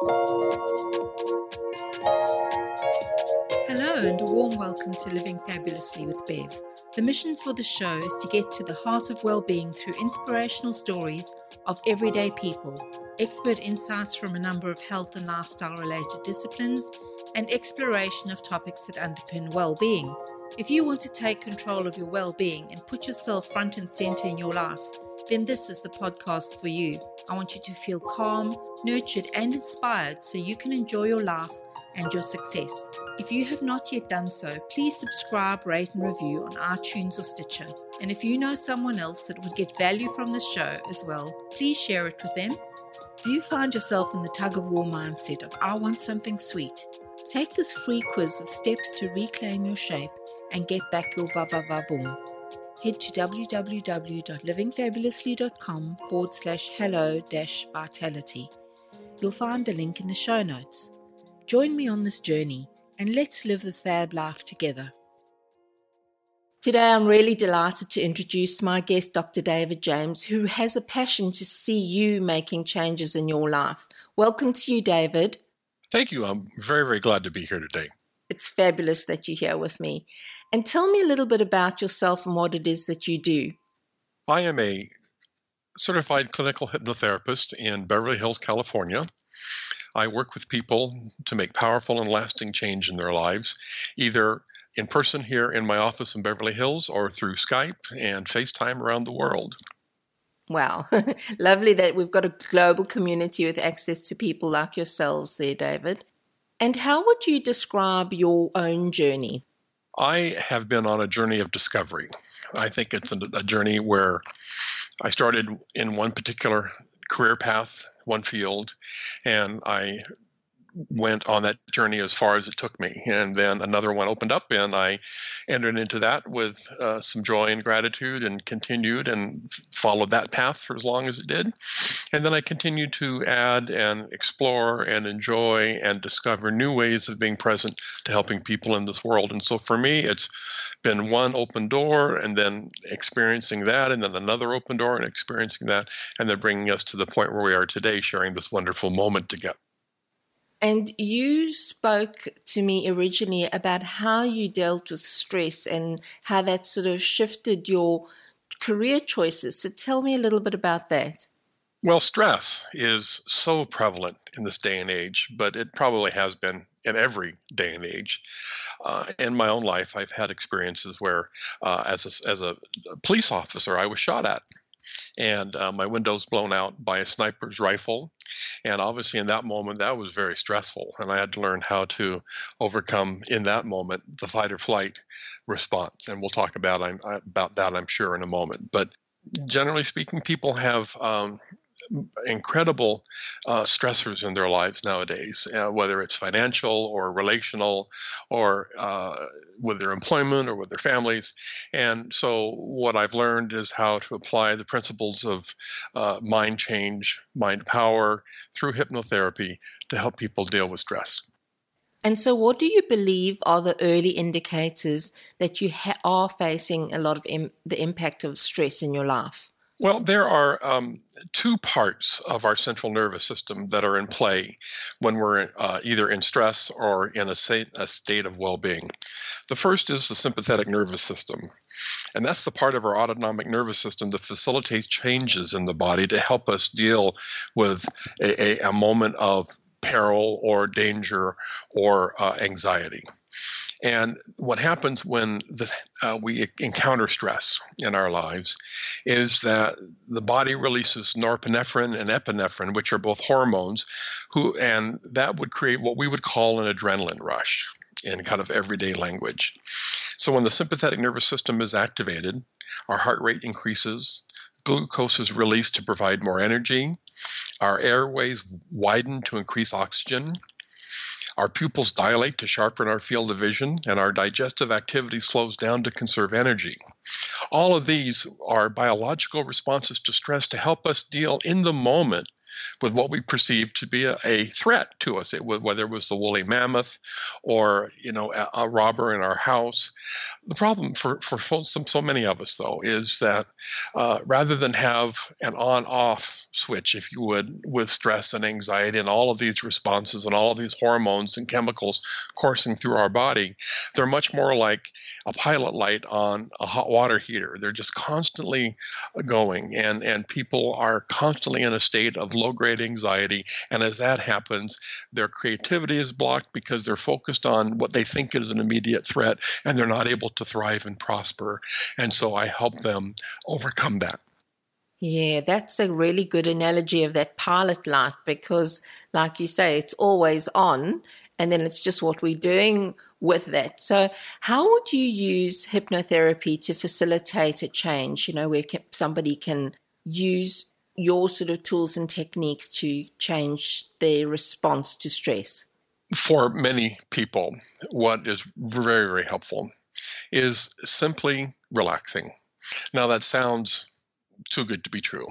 Hello, and a warm welcome to Living Fabulously with Bev. The mission for the show is to get to the heart of well-being through inspirational stories of everyday people, expert insights from a number of health and lifestyle related disciplines, and exploration of topics that underpin well-being. If you want to take control of your well-being and put yourself front and center in your life, then this is the podcast for you. I want you to feel calm, nurtured, and inspired so you can enjoy your life and your success. If you have not yet done so, please subscribe, rate, and review on iTunes or Stitcher. And if you know someone else that would get value from the show as well, please share it with them. Do you find yourself in the tug of war mindset of I want something sweet? Take this free quiz with steps to reclaim your shape and get back your va va va boom. Head to www.livingfabulously.com forward slash hello dash vitality. You'll find the link in the show notes. Join me on this journey and let's live the fab life together. Today, I'm really delighted to introduce my guest, Dr. David James, who has a passion to see you making changes in your life. Welcome to you, David. Thank you. I'm very, very glad to be here today. It's fabulous that you're here with me. And tell me a little bit about yourself and what it is that you do. I am a certified clinical hypnotherapist in Beverly Hills, California. I work with people to make powerful and lasting change in their lives, either in person here in my office in Beverly Hills or through Skype and FaceTime around the world. Wow. Lovely that we've got a global community with access to people like yourselves there, David. And how would you describe your own journey? I have been on a journey of discovery. I think it's a, journey where I started in one particular career path, one field, and I went on that journey as far as it took me. And then another one opened up, and I entered into that with uh, some joy and gratitude and continued and followed that path for as long as it did. And then I continued to add and explore and enjoy and discover new ways of being present to helping people in this world. And so for me, it's been one open door and then experiencing that, and then another open door and experiencing that, and then bringing us to the point where we are today, sharing this wonderful moment together. And you spoke to me originally about how you dealt with stress and how that sort of shifted your career choices. So tell me a little bit about that. Well, stress is so prevalent in this day and age, but it probably has been in every day and age. Uh, in my own life, I've had experiences where, uh, as, a, as a police officer, I was shot at and uh, my windows blown out by a sniper's rifle. And obviously, in that moment, that was very stressful. And I had to learn how to overcome, in that moment, the fight or flight response. And we'll talk about, about that, I'm sure, in a moment. But generally speaking, people have um, incredible uh, stressors in their lives nowadays, uh, whether it's financial or relational or uh, with their employment or with their families. And so, what I've learned is how to apply the principles of uh, mind change, mind power through hypnotherapy to help people deal with stress. And so, what do you believe are the early indicators that you ha- are facing a lot of Im- the impact of stress in your life? Well, there are um, two parts of our central nervous system that are in play when we're uh, either in stress or in a, a state of well being. The first is the sympathetic nervous system, and that's the part of our autonomic nervous system that facilitates changes in the body to help us deal with a, a, a moment of peril or danger or uh, anxiety. And what happens when the, uh, we encounter stress in our lives is that the body releases norepinephrine and epinephrine, which are both hormones, who and that would create what we would call an adrenaline rush in kind of everyday language. So when the sympathetic nervous system is activated, our heart rate increases, glucose is released to provide more energy, our airways widen to increase oxygen, our pupils dilate to sharpen our field of vision, and our digestive activity slows down to conserve energy. All of these are biological responses to stress to help us deal in the moment with what we perceived to be a, a threat to us, it, whether it was the woolly mammoth or you know a, a robber in our house. The problem for for so, so many of us though is that uh, rather than have an on-off switch, if you would, with stress and anxiety and all of these responses and all of these hormones and chemicals coursing through our body, they're much more like a pilot light on a hot water heater. They're just constantly going, and and people are constantly in a state of low-grade anxiety. And as that happens, their creativity is blocked because they're focused on what they think is an immediate threat, and they're not able to thrive and prosper. And so I help them overcome that. Yeah, that's a really good analogy of that pilot light because, like you say, it's always on, and then it's just what we're doing with that. So, how would you use hypnotherapy to facilitate a change? You know, where somebody can use your sort of tools and techniques to change their response to stress? For many people, what is very, very helpful is simply relaxing. Now, that sounds too good to be true.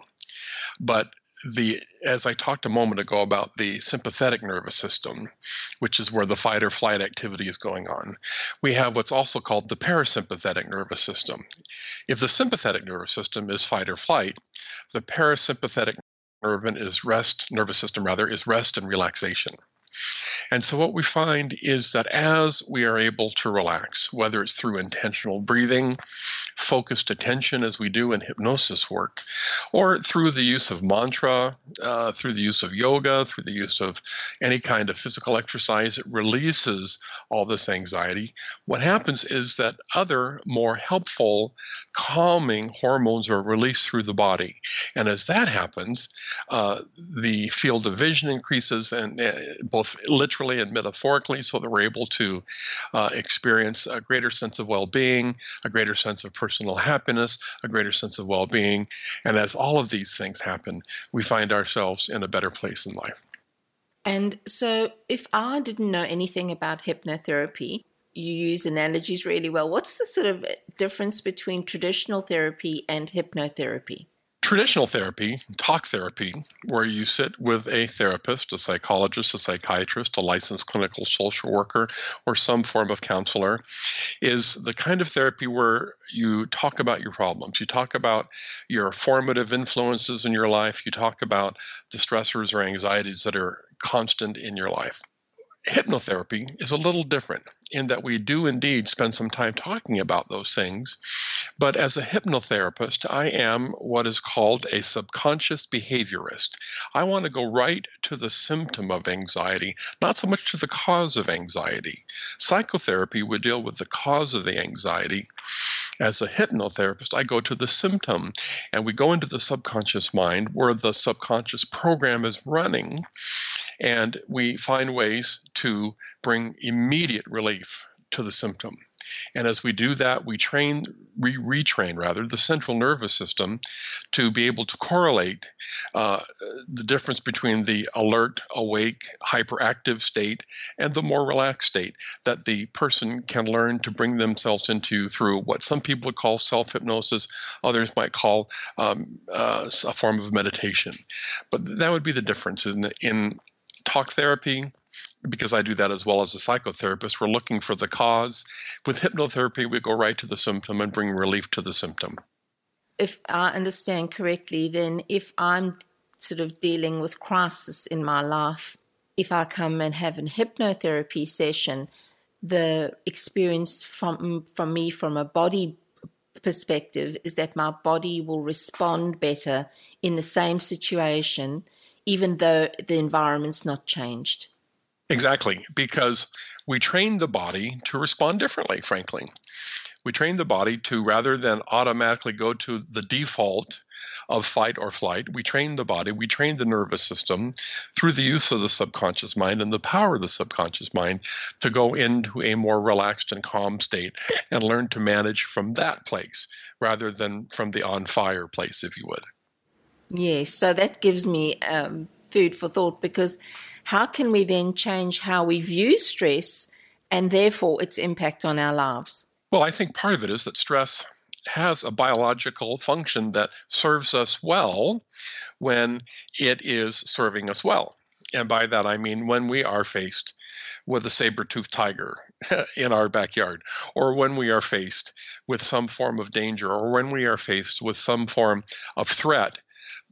But the as I talked a moment ago about the sympathetic nervous system, which is where the fight or flight activity is going on, we have what's also called the parasympathetic nervous system. If the sympathetic nervous system is fight or flight, the parasympathetic nerve is rest nervous system rather is rest and relaxation. And so, what we find is that as we are able to relax, whether it's through intentional breathing, focused attention as we do in hypnosis work, or through the use of mantra, uh, through the use of yoga, through the use of any kind of physical exercise, it releases all this anxiety. What happens is that other more helpful, calming hormones are released through the body. And as that happens, uh, the field of vision increases, and uh, both literally and metaphorically, so that we're able to uh, experience a greater sense of well being, a greater sense of personal happiness, a greater sense of well being. And as all of these things happen, we find ourselves in a better place in life. And so, if I didn't know anything about hypnotherapy, you use analogies really well. What's the sort of difference between traditional therapy and hypnotherapy? Traditional therapy, talk therapy, where you sit with a therapist, a psychologist, a psychiatrist, a licensed clinical social worker, or some form of counselor, is the kind of therapy where you talk about your problems. You talk about your formative influences in your life. You talk about the stressors or anxieties that are constant in your life hypnotherapy is a little different in that we do indeed spend some time talking about those things. But as a hypnotherapist, I am what is called a subconscious behaviorist. I want to go right to the symptom of anxiety, not so much to the cause of anxiety. Psychotherapy would deal with the cause of the anxiety. As a hypnotherapist, I go to the symptom and we go into the subconscious mind where the subconscious program is running and we find ways to bring immediate relief to the symptom. And as we do that, we train, we retrain rather, the central nervous system to be able to correlate uh, the difference between the alert, awake, hyperactive state and the more relaxed state that the person can learn to bring themselves into through what some people call self hypnosis, others might call um, uh, a form of meditation. But that would be the difference in, in talk therapy, because I do that as well as a psychotherapist, we're looking for the cause. With hypnotherapy, we go right to the symptom and bring relief to the symptom. If I understand correctly, then if I'm sort of dealing with crisis in my life, if I come and have a hypnotherapy session, the experience from from me from a body perspective is that my body will respond better in the same situation even though the environment's not changed. Exactly, because we train the body to respond differently, frankly. We train the body to, rather than automatically go to the default of fight or flight, we train the body, we train the nervous system through the use of the subconscious mind and the power of the subconscious mind to go into a more relaxed and calm state and learn to manage from that place rather than from the on fire place, if you would. Yes, so that gives me um, food for thought because how can we then change how we view stress and therefore its impact on our lives? Well, I think part of it is that stress has a biological function that serves us well when it is serving us well. And by that I mean when we are faced with a saber toothed tiger in our backyard, or when we are faced with some form of danger, or when we are faced with some form of threat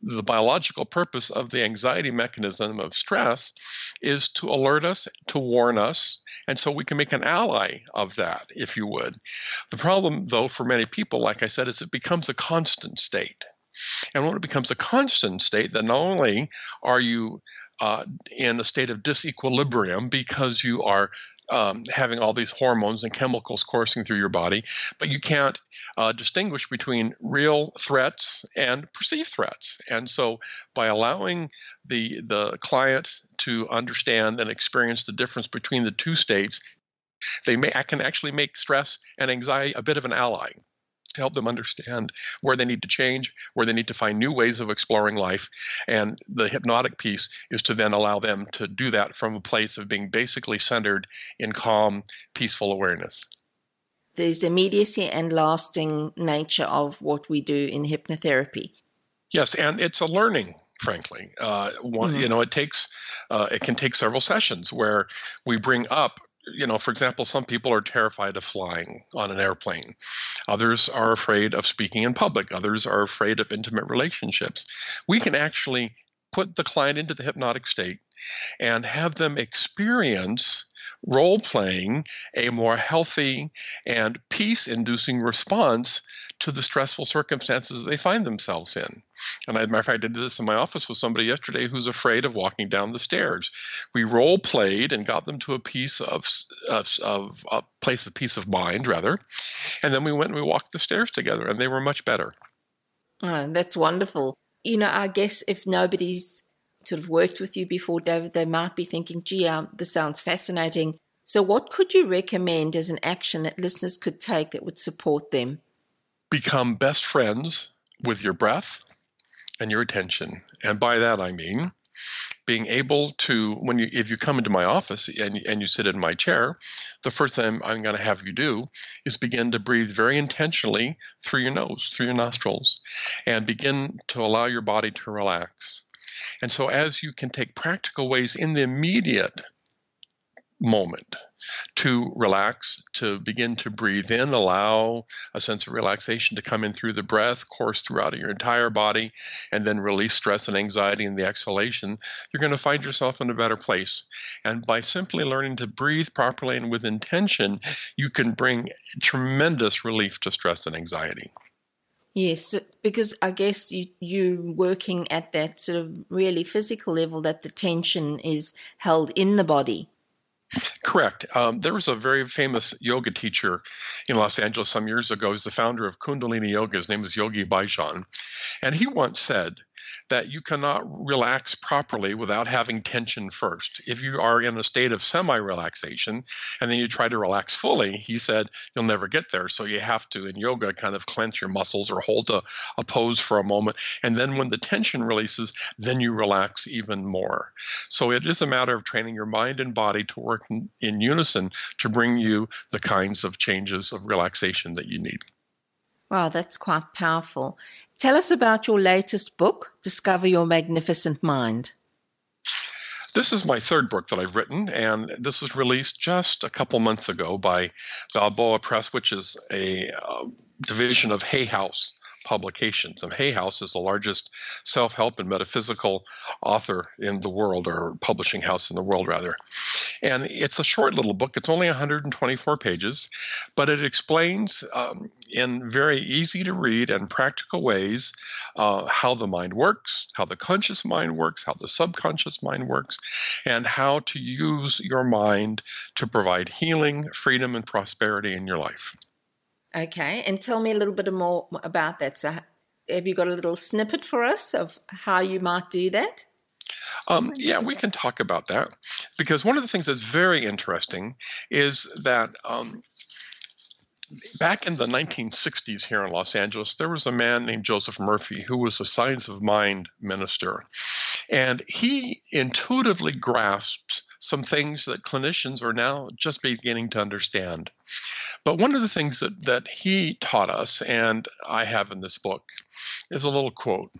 the biological purpose of the anxiety mechanism of stress is to alert us, to warn us, and so we can make an ally of that, if you would. The problem, though, for many people, like I said, is it becomes a constant state. And when it becomes a constant state, then not only are you uh, in a state of disequilibrium because you are um, having all these hormones and chemicals coursing through your body, but you can't uh, distinguish between real threats and perceived threats. And so, by allowing the the client to understand and experience the difference between the two states, they may I can actually make stress and anxiety a bit of an ally to help them understand where they need to change, where they need to find new ways of exploring life. And the hypnotic piece is to then allow them to do that from a place of being basically centered in calm, peaceful awareness. There's immediacy and lasting nature of what we do in hypnotherapy. Yes, and it's a learning frankly. Uh, one, mm-hmm. You know, it takes uh, it can take several sessions where we bring up you know, for example, some people are terrified of flying on an airplane. Others are afraid of speaking in public. Others are afraid of intimate relationships. We can actually put the client into the hypnotic state and have them experience role playing a more healthy and peace inducing response to the stressful circumstances they find themselves in. And as a matter of fact, I did this in my office with somebody yesterday who's afraid of walking down the stairs. We role played and got them to a piece of, of, of a place of peace of mind, rather. And then we went and we walked the stairs together, and they were much better. Oh, that's wonderful. You know, I guess if nobody's sort of worked with you before, David, they might be thinking, gee, um, this sounds fascinating. So, what could you recommend as an action that listeners could take that would support them? Become best friends with your breath and your attention. And by that, I mean being able to when you if you come into my office and, and you sit in my chair the first thing i'm going to have you do is begin to breathe very intentionally through your nose through your nostrils and begin to allow your body to relax. And so, as you can take practical ways in the immediate moment to relax, to begin to breathe in, allow a sense of relaxation to come in through the breath, course throughout your entire body, and then release stress and anxiety in the exhalation, you're going to find yourself in a better place. And by simply learning to breathe properly and with intention, you can bring tremendous relief to stress and anxiety. Yes, because I guess you you working at that sort of really physical level that the tension is held in the body. Correct. Um, there was a very famous yoga teacher in Los Angeles some years ago. He's the founder of Kundalini Yoga. His name is Yogi Bhajan. And he once said that you cannot relax properly without having tension first. If you are in a state of semi relaxation and then you try to relax fully, he said you'll never get there. So you have to, in yoga, kind of clench your muscles or hold a, a pose for a moment. And then when the tension releases, then you relax even more. So it is a matter of training your mind and body to work in, in unison to bring you the kinds of changes of relaxation that you need. Wow, that's quite powerful. Tell us about your latest book, Discover Your Magnificent Mind. This is my third book that I've written, and this was released just a couple months ago by Balboa Press, which is a uh, division of Hay House publications. And Hay House is the largest self help and metaphysical author in the world, or publishing house in the world, rather. And it's a short little book. It's only 124 pages, but it explains um, in very easy to read and practical ways uh, how the mind works, how the conscious mind works, how the subconscious mind works, and how to use your mind to provide healing, freedom, and prosperity in your life. Okay, and tell me a little bit more about that. So, have you got a little snippet for us of how you might do that? Um, yeah, we can talk about that because one of the things that's very interesting is that um, back in the 1960s here in Los Angeles, there was a man named Joseph Murphy who was a science of mind minister. And he intuitively grasps some things that clinicians are now just beginning to understand. But one of the things that, that he taught us, and I have in this book, is a little quote.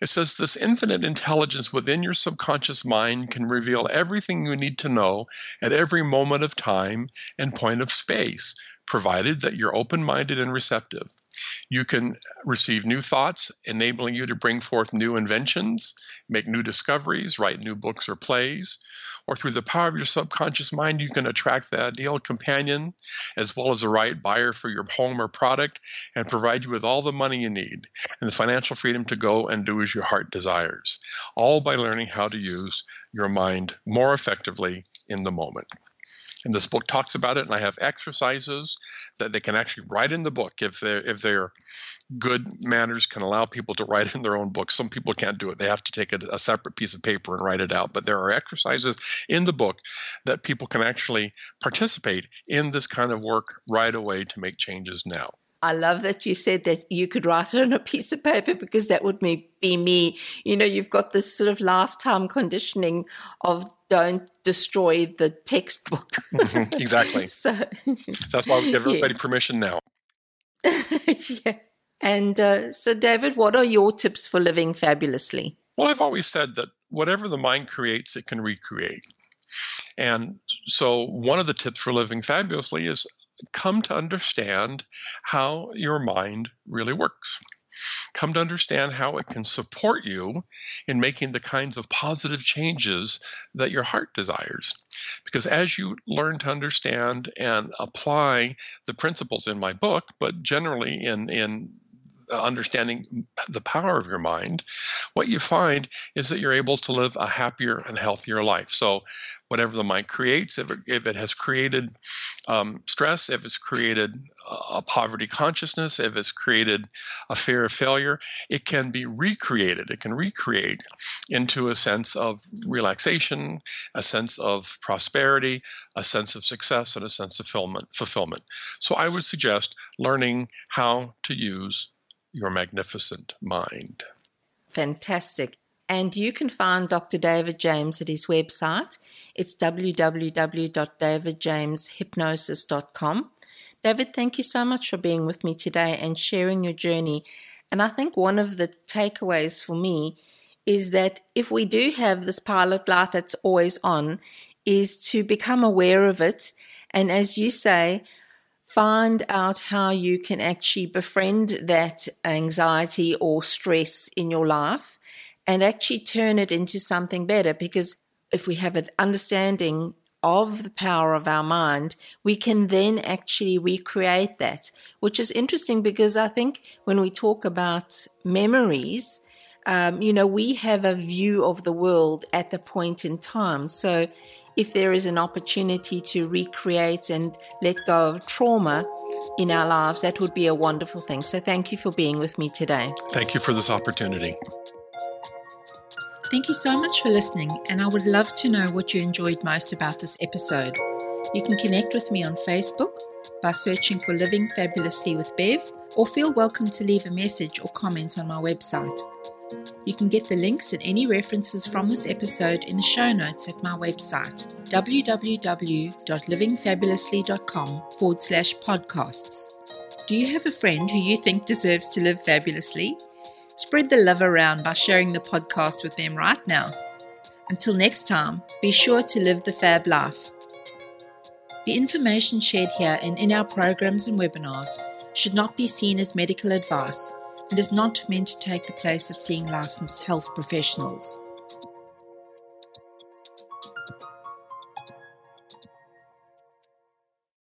It says, This infinite intelligence within your subconscious mind can reveal everything you need to know at every moment of time and point of space, provided that you're open minded and receptive. You can receive new thoughts, enabling you to bring forth new inventions, make new discoveries, write new books or plays, or through the power of your subconscious mind, you can attract the ideal companion as well as the right buyer for your home or product and provide you with all the money you need and the financial freedom to go and do as your heart desires, all by learning how to use your mind more effectively in the moment. And this book talks about it, and I have exercises that they can actually write in the book if they're if they're good manners can allow people to write in their own book. Some people can't do it. They have to take a, a, separate piece of paper and write it out. But there are exercises in the book that people can actually participate in this kind of work right away to make changes now. I love that you said that you could write it on a piece of paper because that would be me. You know, you've got this sort of lifetime conditioning of don't destroy the textbook. exactly. so that's why we give everybody yeah. permission now. yeah. And uh, so, David, what are your tips for living fabulously? Well, I've always said that whatever the mind creates, it can recreate. And so, one of the tips for living fabulously is come to understand how your mind really works. Come to understand how it can support you in making the kinds of positive changes that your heart desires. Because as you learn to understand and apply the principles in my book, but generally in, in understanding the power of your mind, what you find is that you're able to live a happier and healthier life. So, whatever the mind creates, if it, if it has created um, stress, if it's created a poverty consciousness, if it's created a fear of failure, it can be recreated. It can recreate into a sense of relaxation, a sense of prosperity, a sense of success, and a sense of fulfillment. So, I would suggest learning how to use your magnificent mind. Fantastic. And you can find Dr. David James at his website. It's www.davidjameshypnosis.com. David, thank you so much for being with me today and sharing your journey. And I think one of the takeaways for me is that if we do have this pilot light that's always on, is to become aware of it. And as you say, find out how you can actually befriend that anxiety or stress in your life and actually turn it into something better. Because if we have an understanding of the power of our mind, we can then actually recreate that, which is interesting because I think when we talk about memories, um, you know, we have a view of the world at the point in time. So if there is an opportunity to recreate and let go of trauma in our lives, that would be a wonderful thing. So thank you for being with me today. Thank you for this opportunity. Thank you so much for listening, and I would love to know what you enjoyed most about this episode. You can connect with me on Facebook by searching for Living Fabulously with Bev, or feel welcome to leave a message or comment on my website. You can get the links and any references from this episode in the show notes at my website, www.livingfabulously.com forward slash podcasts. Do you have a friend who you think deserves to live fabulously? Spread the love around by sharing the podcast with them right now. Until next time, be sure to live the fab life. The information shared here and in our programs and webinars should not be seen as medical advice and is not meant to take the place of seeing licensed health professionals.